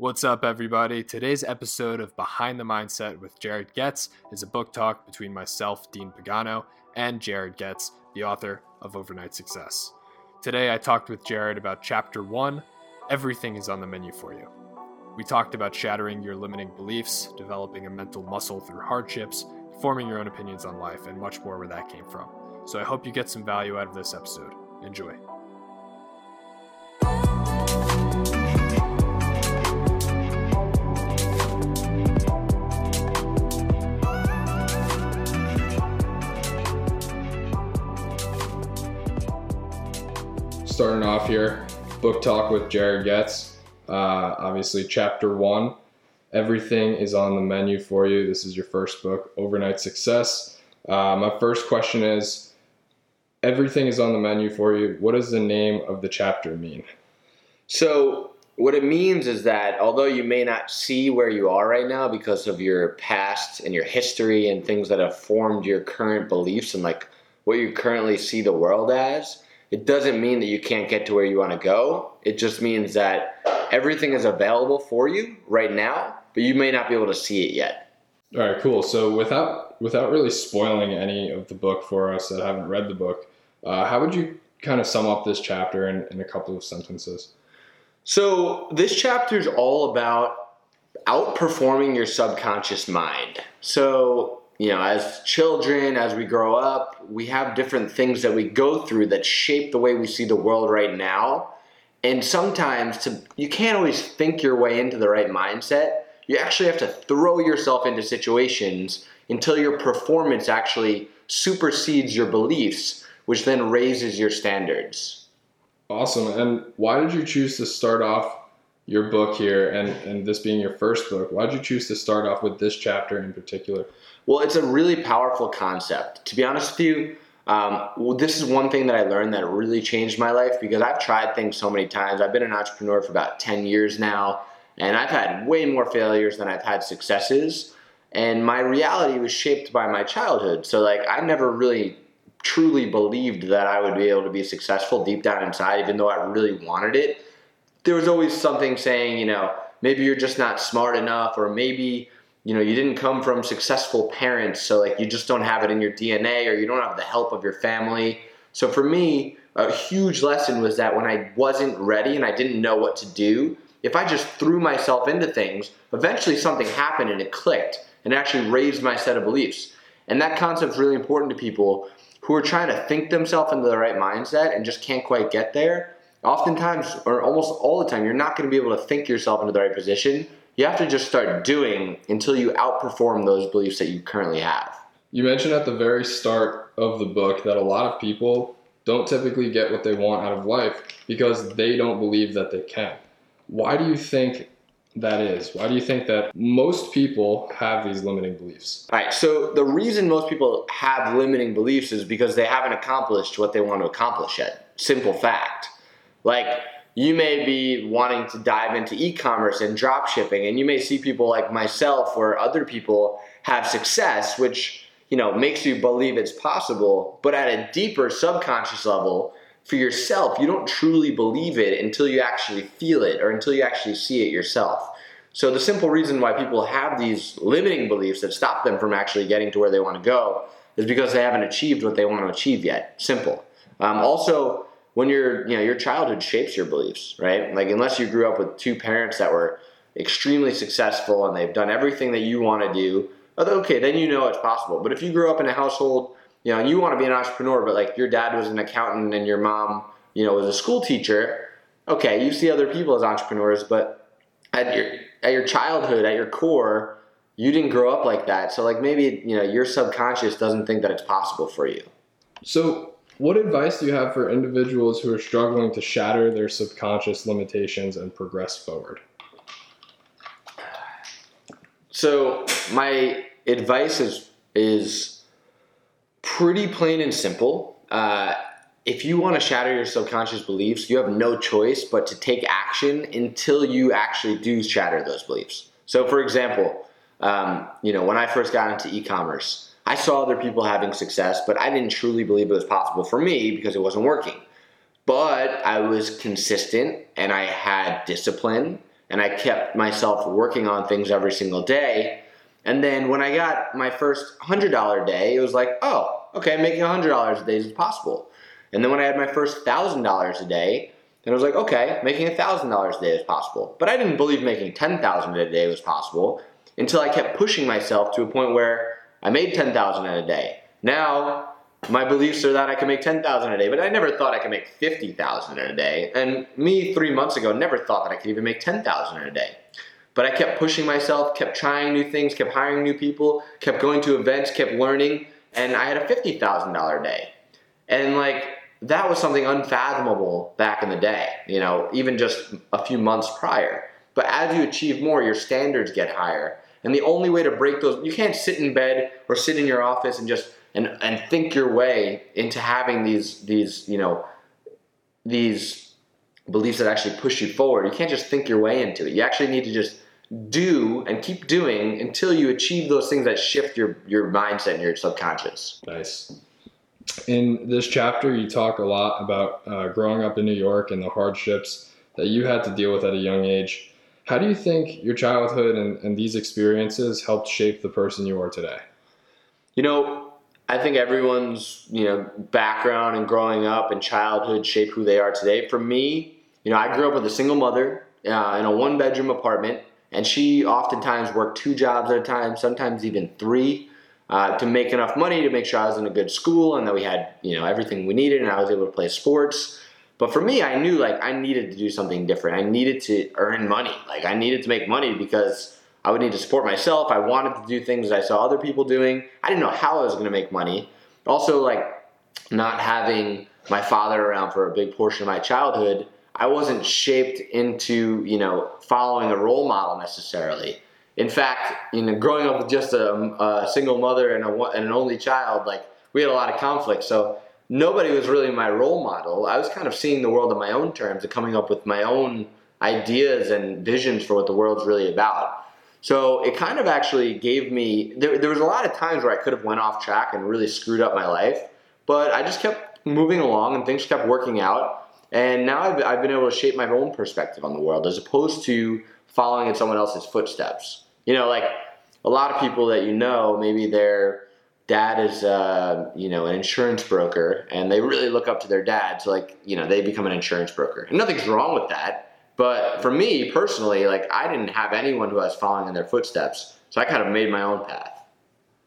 What's up, everybody? Today's episode of Behind the Mindset with Jared Goetz is a book talk between myself, Dean Pagano, and Jared Goetz, the author of Overnight Success. Today, I talked with Jared about Chapter 1 Everything is on the Menu for You. We talked about shattering your limiting beliefs, developing a mental muscle through hardships, forming your own opinions on life, and much more where that came from. So I hope you get some value out of this episode. Enjoy. Off here, book talk with Jared Goetz. Uh, obviously, chapter one, everything is on the menu for you. This is your first book, Overnight Success. Uh, my first question is everything is on the menu for you. What does the name of the chapter mean? So, what it means is that although you may not see where you are right now because of your past and your history and things that have formed your current beliefs and like what you currently see the world as, it doesn't mean that you can't get to where you want to go. It just means that everything is available for you right now, but you may not be able to see it yet. All right, cool. So without without really spoiling any of the book for us that haven't read the book, uh, how would you kind of sum up this chapter in, in a couple of sentences? So this chapter is all about outperforming your subconscious mind. So you know, as children, as we grow up, we have different things that we go through that shape the way we see the world right now. And sometimes to, you can't always think your way into the right mindset. You actually have to throw yourself into situations until your performance actually supersedes your beliefs, which then raises your standards. Awesome. And why did you choose to start off your book here and, and this being your first book? Why did you choose to start off with this chapter in particular? Well, it's a really powerful concept. To be honest with you, um, well, this is one thing that I learned that really changed my life because I've tried things so many times. I've been an entrepreneur for about 10 years now, and I've had way more failures than I've had successes. And my reality was shaped by my childhood. So, like, I never really truly believed that I would be able to be successful deep down inside, even though I really wanted it. There was always something saying, you know, maybe you're just not smart enough, or maybe you know you didn't come from successful parents so like you just don't have it in your dna or you don't have the help of your family. So for me a huge lesson was that when i wasn't ready and i didn't know what to do if i just threw myself into things eventually something happened and it clicked and actually raised my set of beliefs. And that concept is really important to people who are trying to think themselves into the right mindset and just can't quite get there oftentimes or almost all the time you're not going to be able to think yourself into the right position you have to just start doing until you outperform those beliefs that you currently have. You mentioned at the very start of the book that a lot of people don't typically get what they want out of life because they don't believe that they can. Why do you think that is? Why do you think that most people have these limiting beliefs? All right, so the reason most people have limiting beliefs is because they haven't accomplished what they want to accomplish yet. Simple fact. Like, you may be wanting to dive into e-commerce and drop shipping and you may see people like myself or other people have success which you know makes you believe it's possible but at a deeper subconscious level for yourself you don't truly believe it until you actually feel it or until you actually see it yourself. So the simple reason why people have these limiting beliefs that stop them from actually getting to where they want to go is because they haven't achieved what they want to achieve yet. Simple. Um, also when you're you know your childhood shapes your beliefs right? Like unless you grew up with two parents that were extremely successful and they've done everything that you want to do okay then you know it's possible. But if you grew up in a household you know you want to be an entrepreneur but like your dad was an accountant and your mom you know was a school teacher okay you see other people as entrepreneurs but at your at your childhood at your core you didn't grow up like that. So like maybe you know your subconscious doesn't think that it's possible for you. So what advice do you have for individuals who are struggling to shatter their subconscious limitations and progress forward? So, my advice is is pretty plain and simple. Uh, if you want to shatter your subconscious beliefs, you have no choice but to take action until you actually do shatter those beliefs. So, for example, um, you know, when I first got into e-commerce, I saw other people having success, but I didn't truly believe it was possible for me because it wasn't working. But I was consistent and I had discipline and I kept myself working on things every single day. And then when I got my first $100 day, it was like, oh, okay, making $100 a day is possible. And then when I had my first $1,000 a day, then I was like, okay, making $1,000 a day is possible. But I didn't believe making 10,000 a day was possible until I kept pushing myself to a point where I made 10000 in a day. Now, my beliefs are that I can make 10,000 a day, but I never thought I could make 50,000 in a day. And me 3 months ago never thought that I could even make 10,000 in a day. But I kept pushing myself, kept trying new things, kept hiring new people, kept going to events, kept learning, and I had a $50,000 day. And like that was something unfathomable back in the day, you know, even just a few months prior. But as you achieve more, your standards get higher. And the only way to break those, you can't sit in bed or sit in your office and just and and think your way into having these these you know these beliefs that actually push you forward. You can't just think your way into it. You actually need to just do and keep doing until you achieve those things that shift your your mindset and your subconscious. Nice. In this chapter, you talk a lot about uh, growing up in New York and the hardships that you had to deal with at a young age. How do you think your childhood and, and these experiences helped shape the person you are today? You know, I think everyone's you know background and growing up and childhood shape who they are today. For me, you know, I grew up with a single mother uh, in a one bedroom apartment, and she oftentimes worked two jobs at a time, sometimes even three, uh, to make enough money to make sure I was in a good school and that we had you know everything we needed, and I was able to play sports. But for me, I knew like I needed to do something different. I needed to earn money. Like I needed to make money because I would need to support myself. I wanted to do things I saw other people doing. I didn't know how I was going to make money. Also, like not having my father around for a big portion of my childhood, I wasn't shaped into you know following a role model necessarily. In fact, you know, growing up with just a, a single mother and, a, and an only child, like we had a lot of conflict. So nobody was really my role model. I was kind of seeing the world on my own terms and coming up with my own ideas and visions for what the world's really about. So it kind of actually gave me there, there was a lot of times where I could have went off track and really screwed up my life, but I just kept moving along and things kept working out. And now I've, I've been able to shape my own perspective on the world as opposed to following in someone else's footsteps. You know, like a lot of people that you know, maybe their dad is, uh, you know, an insurance broker, and they really look up to their dad. So, like, you know, they become an insurance broker. And nothing's wrong with that but for me personally, like I didn't have anyone who I was following in their footsteps, so I kind of made my own path.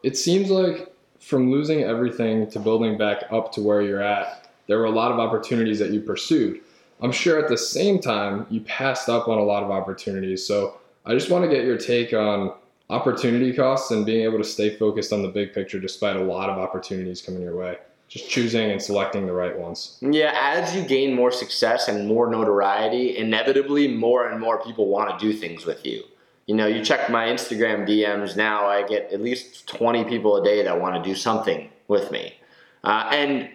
It seems like from losing everything to building back up to where you're at, there were a lot of opportunities that you pursued. I'm sure at the same time you passed up on a lot of opportunities. So I just want to get your take on opportunity costs and being able to stay focused on the big picture despite a lot of opportunities coming your way just choosing and selecting the right ones. Yeah, as you gain more success and more notoriety, inevitably more and more people want to do things with you. You know, you check my Instagram DMs now, I get at least 20 people a day that want to do something with me. Uh, and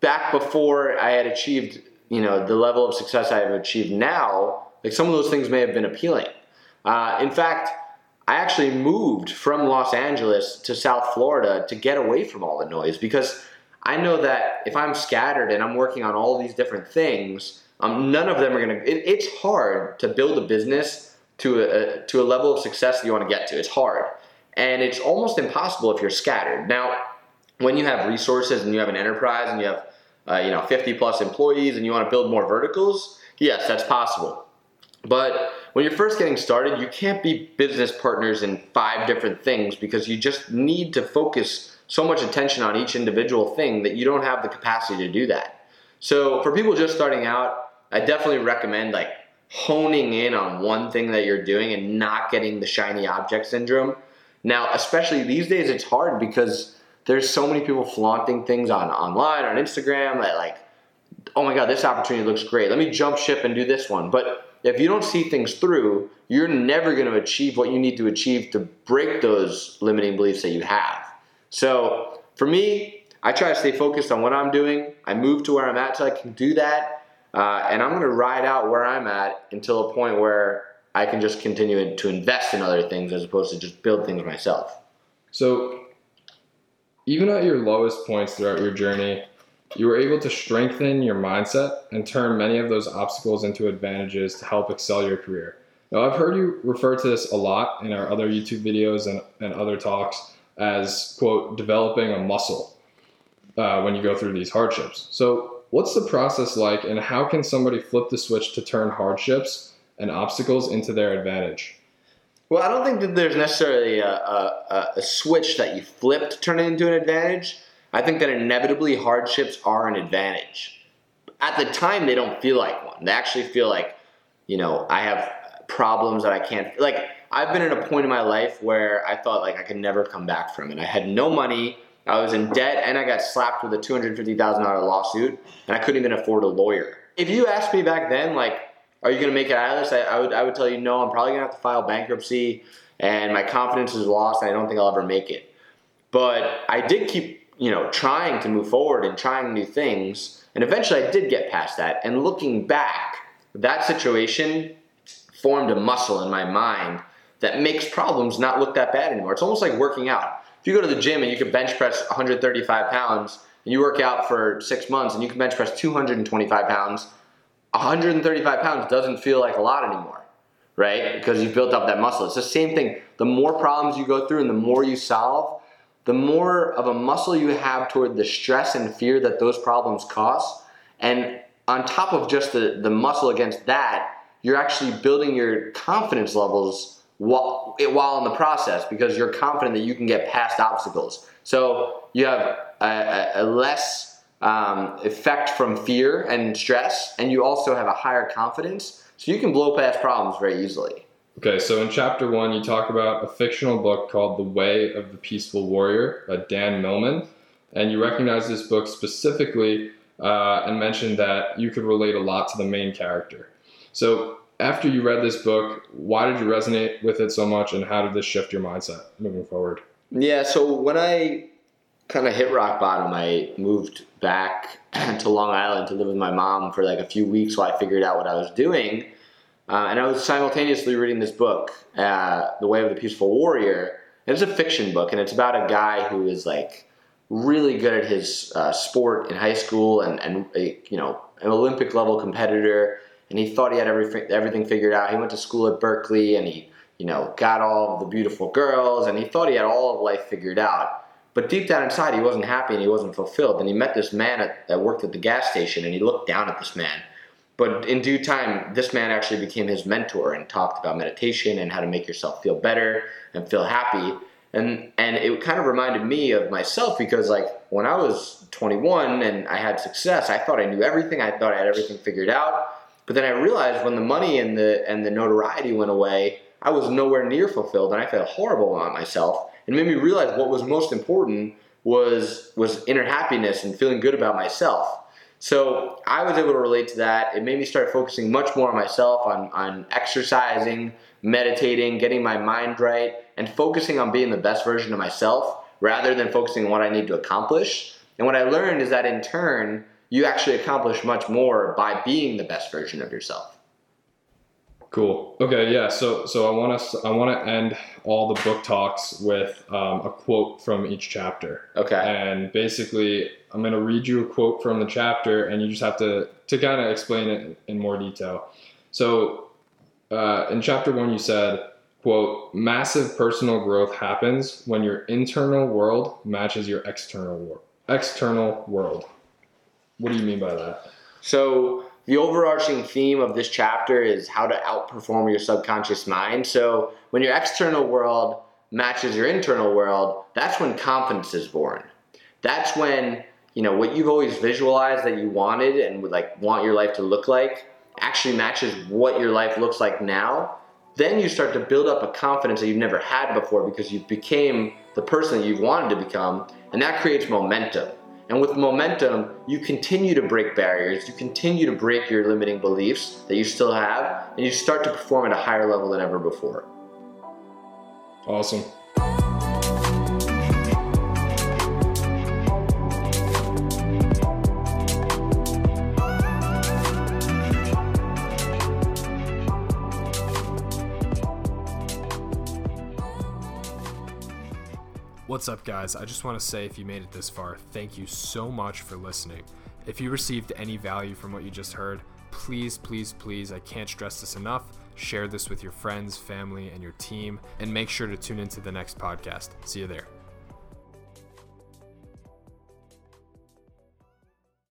back before I had achieved, you know, the level of success I have achieved now, like some of those things may have been appealing. Uh, in fact, I actually moved from Los Angeles to South Florida to get away from all the noise because I know that if I'm scattered and I'm working on all these different things, um, none of them are gonna. It, it's hard to build a business to a, to a level of success that you want to get to. It's hard, and it's almost impossible if you're scattered. Now, when you have resources and you have an enterprise and you have uh, you know 50 plus employees and you want to build more verticals, yes, that's possible. But when you're first getting started, you can't be business partners in five different things because you just need to focus so much attention on each individual thing that you don't have the capacity to do that. So for people just starting out, I definitely recommend like honing in on one thing that you're doing and not getting the shiny object syndrome. Now, especially these days, it's hard because there's so many people flaunting things on online on Instagram that like, oh my god, this opportunity looks great. Let me jump ship and do this one. But if you don't see things through, you're never going to achieve what you need to achieve to break those limiting beliefs that you have. So for me, I try to stay focused on what I'm doing. I move to where I'm at so I can do that. Uh, and I'm going to ride out where I'm at until a point where I can just continue to invest in other things as opposed to just build things myself. So, even at your lowest points throughout your journey, you were able to strengthen your mindset and turn many of those obstacles into advantages to help excel your career. Now, I've heard you refer to this a lot in our other YouTube videos and, and other talks as, quote, developing a muscle uh, when you go through these hardships. So, what's the process like, and how can somebody flip the switch to turn hardships and obstacles into their advantage? Well, I don't think that there's necessarily a, a, a switch that you flip to turn it into an advantage. I think that inevitably hardships are an advantage. At the time, they don't feel like one. They actually feel like, you know, I have problems that I can't, like, I've been at a point in my life where I thought like I could never come back from it. I had no money, I was in debt, and I got slapped with a $250,000 lawsuit, and I couldn't even afford a lawyer. If you asked me back then, like, are you going to make it out of this? I, I, would, I would tell you, no, I'm probably going to have to file bankruptcy, and my confidence is lost, and I don't think I'll ever make it. But I did keep, you know, trying to move forward and trying new things, and eventually I did get past that. And looking back, that situation formed a muscle in my mind that makes problems not look that bad anymore. It's almost like working out. If you go to the gym and you can bench press 135 pounds, and you work out for six months and you can bench press 225 pounds, 135 pounds doesn't feel like a lot anymore, right? Because you've built up that muscle. It's the same thing. The more problems you go through and the more you solve, the more of a muscle you have toward the stress and fear that those problems cause. And on top of just the, the muscle against that, you're actually building your confidence levels while, while in the process because you're confident that you can get past obstacles. So you have a, a less um, effect from fear and stress, and you also have a higher confidence, so you can blow past problems very easily. Okay, so in chapter one, you talk about a fictional book called The Way of the Peaceful Warrior by Dan Millman, and you recognize this book specifically uh, and mentioned that you could relate a lot to the main character. So, after you read this book, why did you resonate with it so much, and how did this shift your mindset moving forward? Yeah, so when I kind of hit rock bottom, I moved back to Long Island to live with my mom for like a few weeks while I figured out what I was doing. Uh, and I was simultaneously reading this book, uh, The Way of the Peaceful Warrior. It's a fiction book, and it's about a guy who is like really good at his uh, sport in high school and, and a, you know, an Olympic level competitor. And he thought he had everything, everything figured out. He went to school at Berkeley and he, you know, got all the beautiful girls and he thought he had all of life figured out but deep down inside, he wasn't happy and he wasn't fulfilled. And he met this man at, that worked at the gas station and he looked down at this man. But in due time, this man actually became his mentor and talked about meditation and how to make yourself feel better and feel happy. And, and it kind of reminded me of myself because, like, when I was 21 and I had success, I thought I knew everything. I thought I had everything figured out. But then I realized when the money and the, and the notoriety went away, I was nowhere near fulfilled and I felt horrible about myself and made me realize what was most important was was inner happiness and feeling good about myself. So I was able to relate to that. It made me start focusing much more on myself, on, on exercising, meditating, getting my mind right, and focusing on being the best version of myself rather than focusing on what I need to accomplish. And what I learned is that in turn, you actually accomplish much more by being the best version of yourself. Cool. Okay. Yeah. So so I want to I want to end all the book talks with um, a quote from each chapter. Okay. And basically, I'm going to read you a quote from the chapter, and you just have to to kind of explain it in more detail. So, uh, in chapter one, you said, "quote Massive personal growth happens when your internal world matches your external world. External world. What do you mean by that?" So the overarching theme of this chapter is how to outperform your subconscious mind. So when your external world matches your internal world, that's when confidence is born. That's when, you know, what you've always visualized that you wanted and would like want your life to look like actually matches what your life looks like now. Then you start to build up a confidence that you've never had before because you became the person that you've wanted to become, and that creates momentum. And with momentum, you continue to break barriers, you continue to break your limiting beliefs that you still have, and you start to perform at a higher level than ever before. Awesome. What's up, guys? I just want to say if you made it this far, thank you so much for listening. If you received any value from what you just heard, please, please, please, I can't stress this enough share this with your friends, family, and your team, and make sure to tune into the next podcast. See you there.